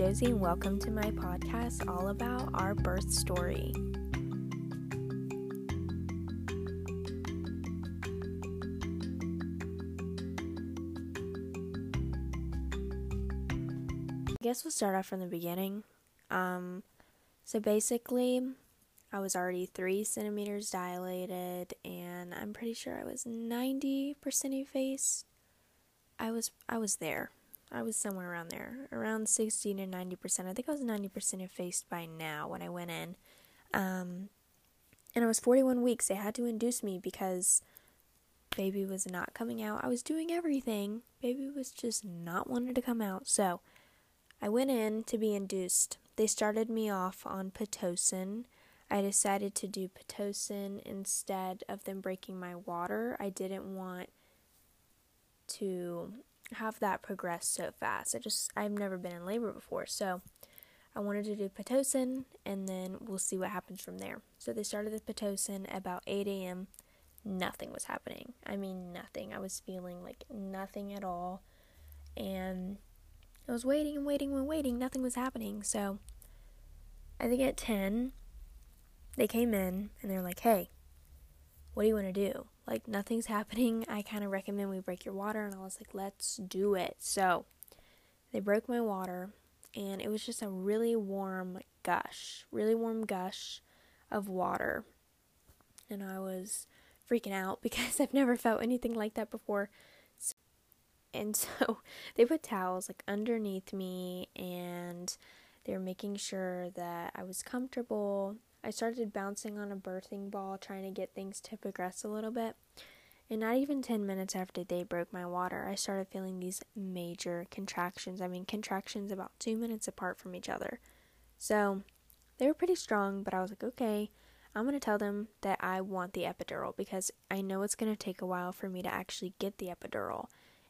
Josie, and welcome to my podcast all about our birth story. I guess we'll start off from the beginning. Um, so basically, I was already three centimeters dilated, and I'm pretty sure I was 90% effaced. I was I was there. I was somewhere around there, around 60 to 90%. I think I was 90% effaced by now when I went in. Um, and I was 41 weeks. They had to induce me because baby was not coming out. I was doing everything. Baby was just not wanting to come out. So I went in to be induced. They started me off on Pitocin. I decided to do Pitocin instead of them breaking my water. I didn't want to have that progress so fast. I just I've never been in labor before, so I wanted to do Pitocin and then we'll see what happens from there. So they started the Pitocin about 8 a.m. Nothing was happening. I mean, nothing. I was feeling like nothing at all. And I was waiting and waiting and waiting. Nothing was happening. So I think at 10, they came in and they're like, hey, what do you want to do? Like, nothing's happening. I kind of recommend we break your water. And I was like, let's do it. So they broke my water, and it was just a really warm gush, really warm gush of water. And I was freaking out because I've never felt anything like that before. And so they put towels like underneath me and they were making sure that I was comfortable I started bouncing on a birthing ball, trying to get things to progress a little bit. And not even 10 minutes after they broke my water, I started feeling these major contractions. I mean, contractions about two minutes apart from each other. So they were pretty strong, but I was like, okay, I'm going to tell them that I want the epidural because I know it's going to take a while for me to actually get the epidural.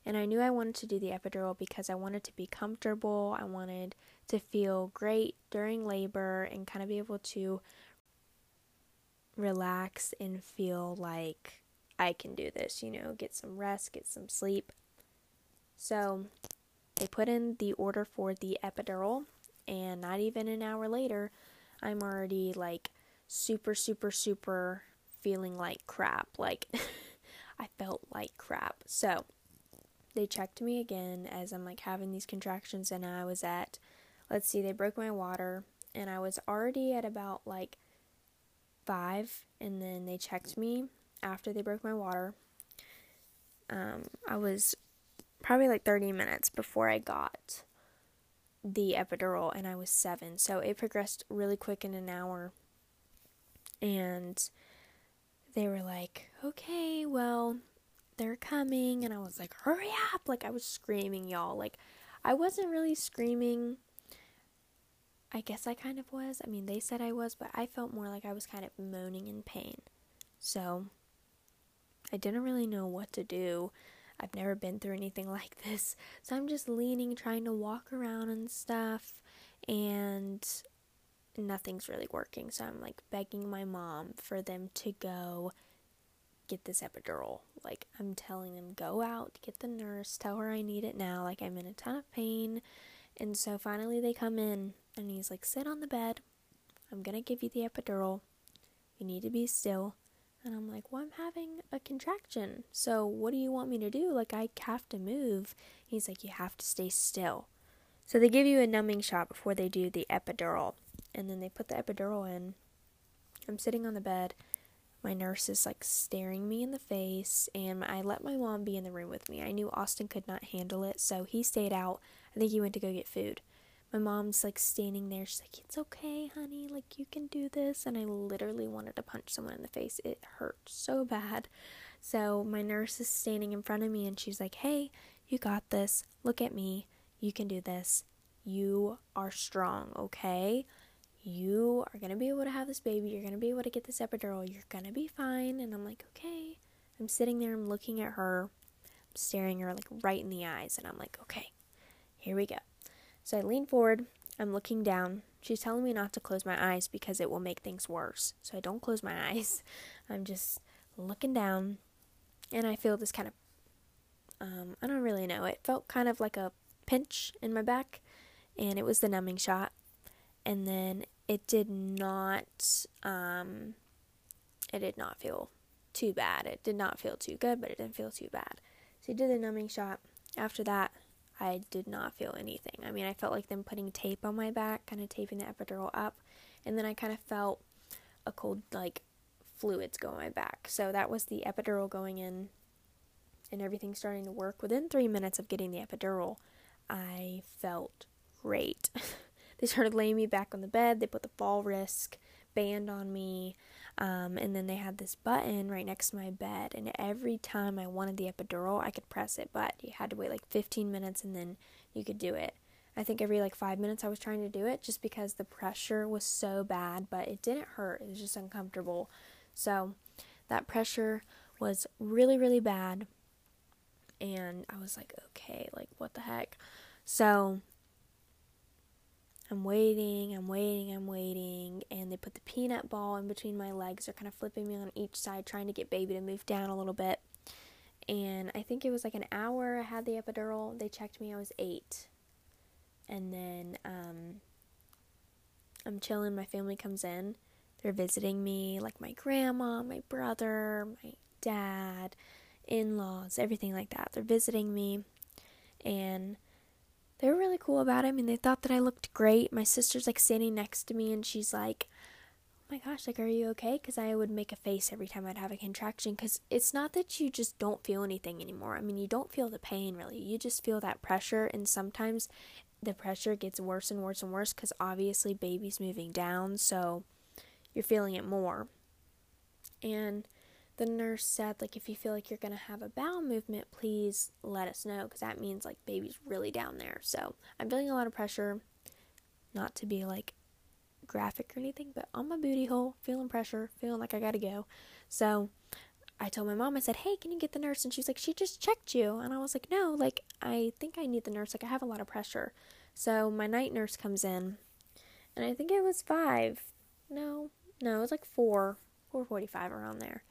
And I knew I wanted to do the epidural because I wanted to be comfortable. I wanted to feel great during labor and kind of be able to relax and feel like I can do this, you know, get some rest, get some sleep. So they put in the order for the epidural, and not even an hour later, I'm already like super, super, super feeling like crap. Like, I felt like crap. So they checked me again as I'm like having these contractions, and I was at let's see, they broke my water, and I was already at about like five, and then they checked me after they broke my water. Um, I was probably like 30 minutes before I got the epidural, and I was seven, so it progressed really quick in an hour. And they were like, okay, well, they're coming. And I was like, hurry up. Like, I was screaming, y'all. Like, I wasn't really screaming I guess I kind of was. I mean, they said I was, but I felt more like I was kind of moaning in pain. So, I didn't really know what to do. I've never been through anything like this. So, I'm just leaning, trying to walk around and stuff, and nothing's really working. So, I'm like begging my mom for them to go get this epidural. Like, I'm telling them, go out, get the nurse, tell her I need it now. Like, I'm in a ton of pain. And so finally they come in and he's like, Sit on the bed. I'm gonna give you the epidural. You need to be still. And I'm like, Well, I'm having a contraction. So what do you want me to do? Like, I have to move. He's like, You have to stay still. So they give you a numbing shot before they do the epidural. And then they put the epidural in. I'm sitting on the bed. My nurse is like staring me in the face, and I let my mom be in the room with me. I knew Austin could not handle it, so he stayed out. I think he went to go get food my mom's like standing there. She's like, It's okay, honey. Like, you can do this. And I literally wanted to punch someone in the face. It hurt so bad. So, my nurse is standing in front of me and she's like, Hey, you got this. Look at me. You can do this. You are strong, okay? You are going to be able to have this baby. You're going to be able to get this epidural. You're going to be fine. And I'm like, Okay. I'm sitting there. I'm looking at her. I'm staring her like right in the eyes. And I'm like, Okay, here we go. So I lean forward, I'm looking down. She's telling me not to close my eyes because it will make things worse. So I don't close my eyes. I'm just looking down and I feel this kind of um, I don't really know. It felt kind of like a pinch in my back and it was the numbing shot. And then it did not, um, it did not feel too bad. It did not feel too good, but it didn't feel too bad. So he did the numbing shot. After that, I did not feel anything. I mean, I felt like them putting tape on my back, kind of taping the epidural up, and then I kind of felt a cold, like, fluids go on my back. So that was the epidural going in and everything starting to work. Within three minutes of getting the epidural, I felt great. they started laying me back on the bed. They put the fall risk band on me. Um, and then they had this button right next to my bed. And every time I wanted the epidural, I could press it, but you had to wait like 15 minutes and then you could do it. I think every like five minutes I was trying to do it just because the pressure was so bad, but it didn't hurt. It was just uncomfortable. So that pressure was really, really bad. And I was like, okay, like what the heck? So I'm waiting, I'm waiting, I'm waiting, and they put the peanut ball in between my legs. They're kind of flipping me on each side, trying to get baby to move down a little bit. And I think it was like an hour I had the epidural. They checked me, I was eight. And then um, I'm chilling, my family comes in. They're visiting me, like my grandma, my brother, my dad, in laws, everything like that. They're visiting me. And they were really cool about it. I mean, they thought that I looked great. My sister's like standing next to me and she's like, oh my gosh, like, are you okay? Because I would make a face every time I'd have a contraction. Because it's not that you just don't feel anything anymore. I mean, you don't feel the pain really. You just feel that pressure. And sometimes the pressure gets worse and worse and worse because obviously baby's moving down. So you're feeling it more. And the nurse said like if you feel like you're going to have a bowel movement please let us know because that means like baby's really down there so i'm feeling a lot of pressure not to be like graphic or anything but on my booty hole feeling pressure feeling like i gotta go. So i told my mom i said hey can you get the nurse? And she's like she just checked you. And i was like no like i think i need the nurse. Like i have a lot of pressure. So my night nurse comes in and i think it was five. No no it was like four 445 around there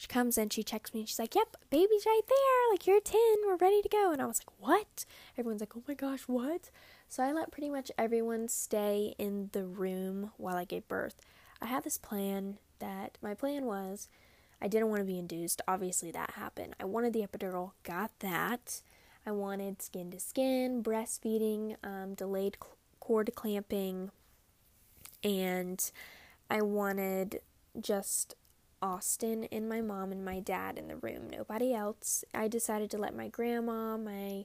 she comes in, she checks me, and she's like, Yep, baby's right there. Like, you're 10, we're ready to go. And I was like, What? Everyone's like, Oh my gosh, what? So I let pretty much everyone stay in the room while I gave birth. I had this plan that my plan was I didn't want to be induced. Obviously, that happened. I wanted the epidural, got that. I wanted skin to skin, breastfeeding, um, delayed cl- cord clamping, and I wanted just Austin and my mom and my dad in the room, nobody else. I decided to let my grandma, my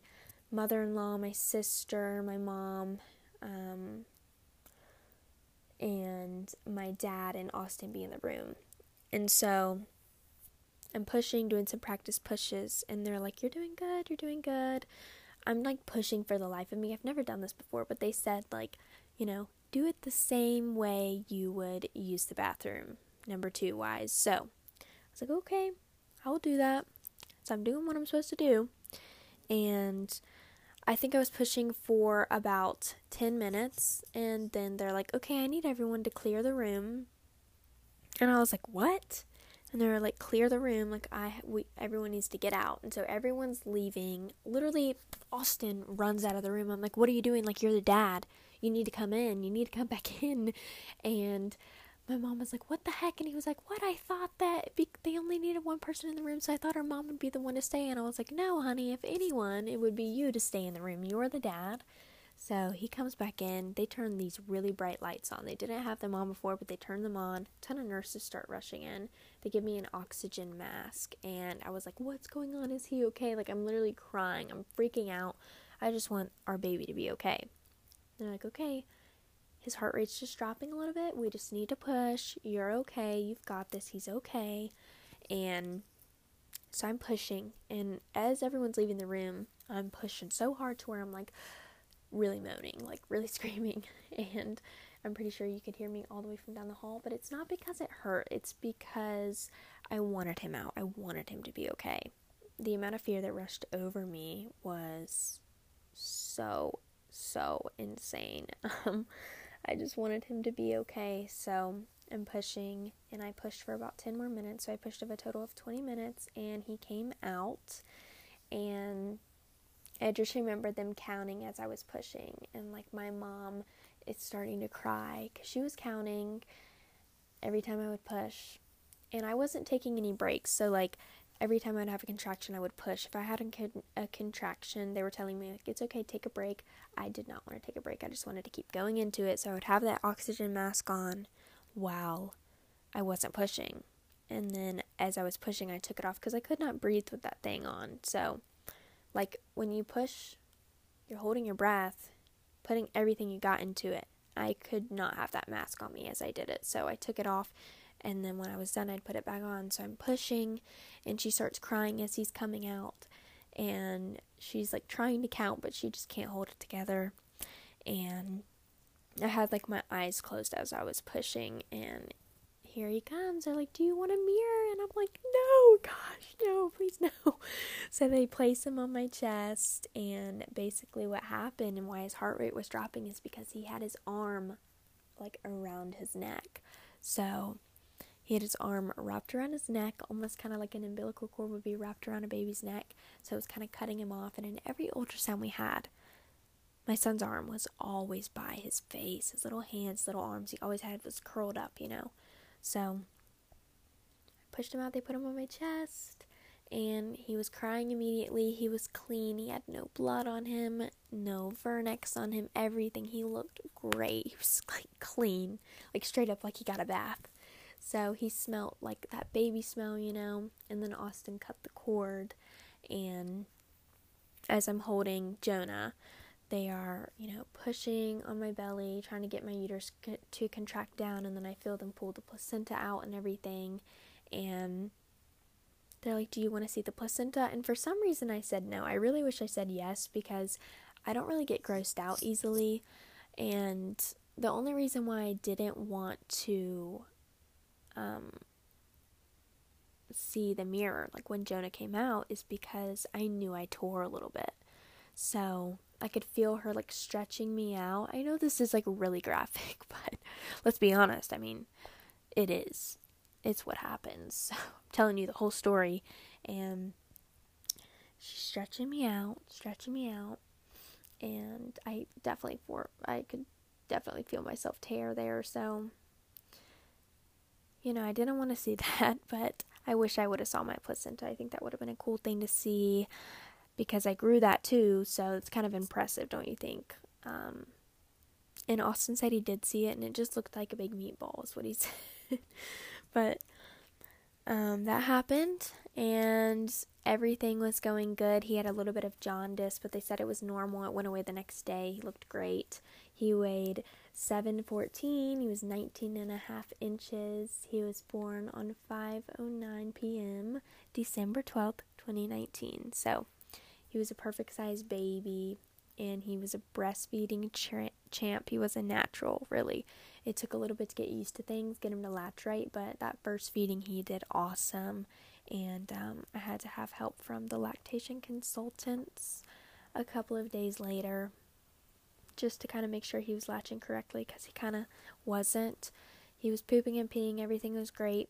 mother in law, my sister, my mom, um, and my dad and Austin be in the room. And so I'm pushing, doing some practice pushes, and they're like, You're doing good, you're doing good. I'm like pushing for the life of me. I've never done this before, but they said, like, you know, do it the same way you would use the bathroom number two wise. So I was like, okay, I'll do that. So I'm doing what I'm supposed to do. And I think I was pushing for about 10 minutes. And then they're like, okay, I need everyone to clear the room. And I was like, what? And they're like, clear the room. Like, I, we, everyone needs to get out. And so everyone's leaving. Literally, Austin runs out of the room. I'm like, what are you doing? Like, you're the dad. You need to come in. You need to come back in. And my mom was like, "What the heck?" And he was like, "What? I thought that be- they only needed one person in the room, so I thought our mom would be the one to stay." And I was like, "No, honey. If anyone, it would be you to stay in the room. You're the dad." So he comes back in. They turn these really bright lights on. They didn't have them on before, but they turned them on. A ton of nurses start rushing in. They give me an oxygen mask, and I was like, "What's going on? Is he okay?" Like I'm literally crying. I'm freaking out. I just want our baby to be okay. They're like, "Okay." His heart rate's just dropping a little bit. We just need to push. You're okay. You've got this. He's okay. And so I'm pushing. And as everyone's leaving the room, I'm pushing so hard to where I'm like really moaning, like really screaming. And I'm pretty sure you could hear me all the way from down the hall. But it's not because it hurt, it's because I wanted him out. I wanted him to be okay. The amount of fear that rushed over me was so, so insane. Um, I just wanted him to be okay. So I'm pushing, and I pushed for about 10 more minutes. So I pushed of a total of 20 minutes, and he came out. And I just remember them counting as I was pushing, and like my mom is starting to cry because she was counting every time I would push, and I wasn't taking any breaks. So like every time I'd have a contraction, I would push. If I had a, con- a contraction, they were telling me like it's okay, take a break. I did not want to take a break. I just wanted to keep going into it. So I would have that oxygen mask on while I wasn't pushing. And then as I was pushing, I took it off because I could not breathe with that thing on. So, like when you push, you're holding your breath, putting everything you got into it. I could not have that mask on me as I did it. So I took it off and then when I was done, I'd put it back on. So I'm pushing, and she starts crying as he's coming out. And she's like trying to count, but she just can't hold it together. And I had like my eyes closed as I was pushing, and here he comes. They're like, Do you want a mirror? And I'm like, No, gosh, no, please, no. So they place him on my chest, and basically, what happened and why his heart rate was dropping is because he had his arm like around his neck. So he had his arm wrapped around his neck, almost kind of like an umbilical cord would be wrapped around a baby's neck. So it was kind of cutting him off. And in every ultrasound we had, my son's arm was always by his face. His little hands, little arms he always had was curled up, you know. So I pushed him out. They put him on my chest. And he was crying immediately. He was clean. He had no blood on him, no vernix on him, everything. He looked great. He was like clean, like straight up like he got a bath. So he smelled like that baby smell, you know. And then Austin cut the cord, and as I'm holding Jonah, they are, you know, pushing on my belly, trying to get my uterus to contract down, and then I feel them pull the placenta out and everything. And they're like, Do you want to see the placenta? And for some reason, I said no. I really wish I said yes because I don't really get grossed out easily. And the only reason why I didn't want to um, see the mirror, like when Jonah came out, is because I knew I tore a little bit. So I could feel her like stretching me out. I know this is like really graphic, but let's be honest. I mean, it is. It's what happens. So I'm telling you the whole story. And she's stretching me out, stretching me out. And I definitely for I could definitely feel myself tear there. So you know, I didn't want to see that, but I wish I would have saw my placenta. I think that would have been a cool thing to see because I grew that too, so it's kind of impressive, don't you think? Um, and Austin said he did see it, and it just looked like a big meatball, is what he said. but um, that happened, and everything was going good. He had a little bit of jaundice, but they said it was normal. It went away the next day. He looked great. He weighed 714. He was 19 and a half inches. He was born on 5:09 p.m. December 12th, 2019. So, he was a perfect size baby and he was a breastfeeding champ. He was a natural, really. It took a little bit to get used to things, get him to latch right, but that first feeding he did awesome. And um, I had to have help from the lactation consultants a couple of days later just to kind of make sure he was latching correctly because he kind of wasn't. He was pooping and peeing, everything was great,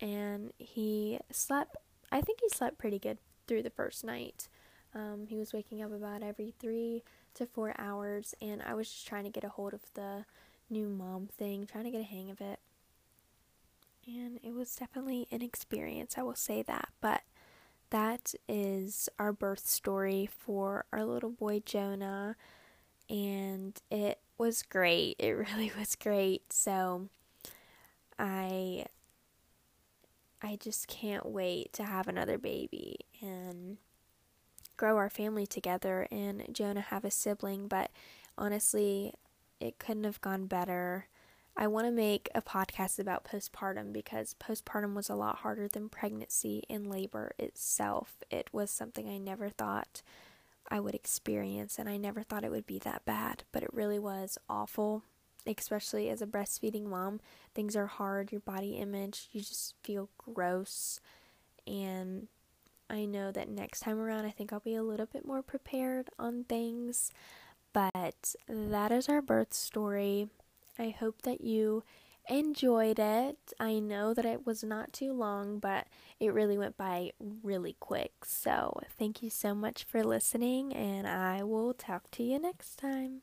and he slept. I think he slept pretty good through the first night. Um, he was waking up about every three to four hours, and I was just trying to get a hold of the new mom thing, trying to get a hang of it. And it was definitely an experience, I will say that. But that is our birth story for our little boy Jonah and it was great. It really was great. So I I just can't wait to have another baby and grow our family together and Jonah have a sibling, but honestly, it couldn't have gone better. I want to make a podcast about postpartum because postpartum was a lot harder than pregnancy and labor itself. It was something I never thought I would experience, and I never thought it would be that bad, but it really was awful, especially as a breastfeeding mom. Things are hard, your body image, you just feel gross, and I know that next time around, I think I'll be a little bit more prepared on things. But that is our birth story. I hope that you enjoyed it. I know that it was not too long, but it really went by really quick. So, thank you so much for listening, and I will talk to you next time.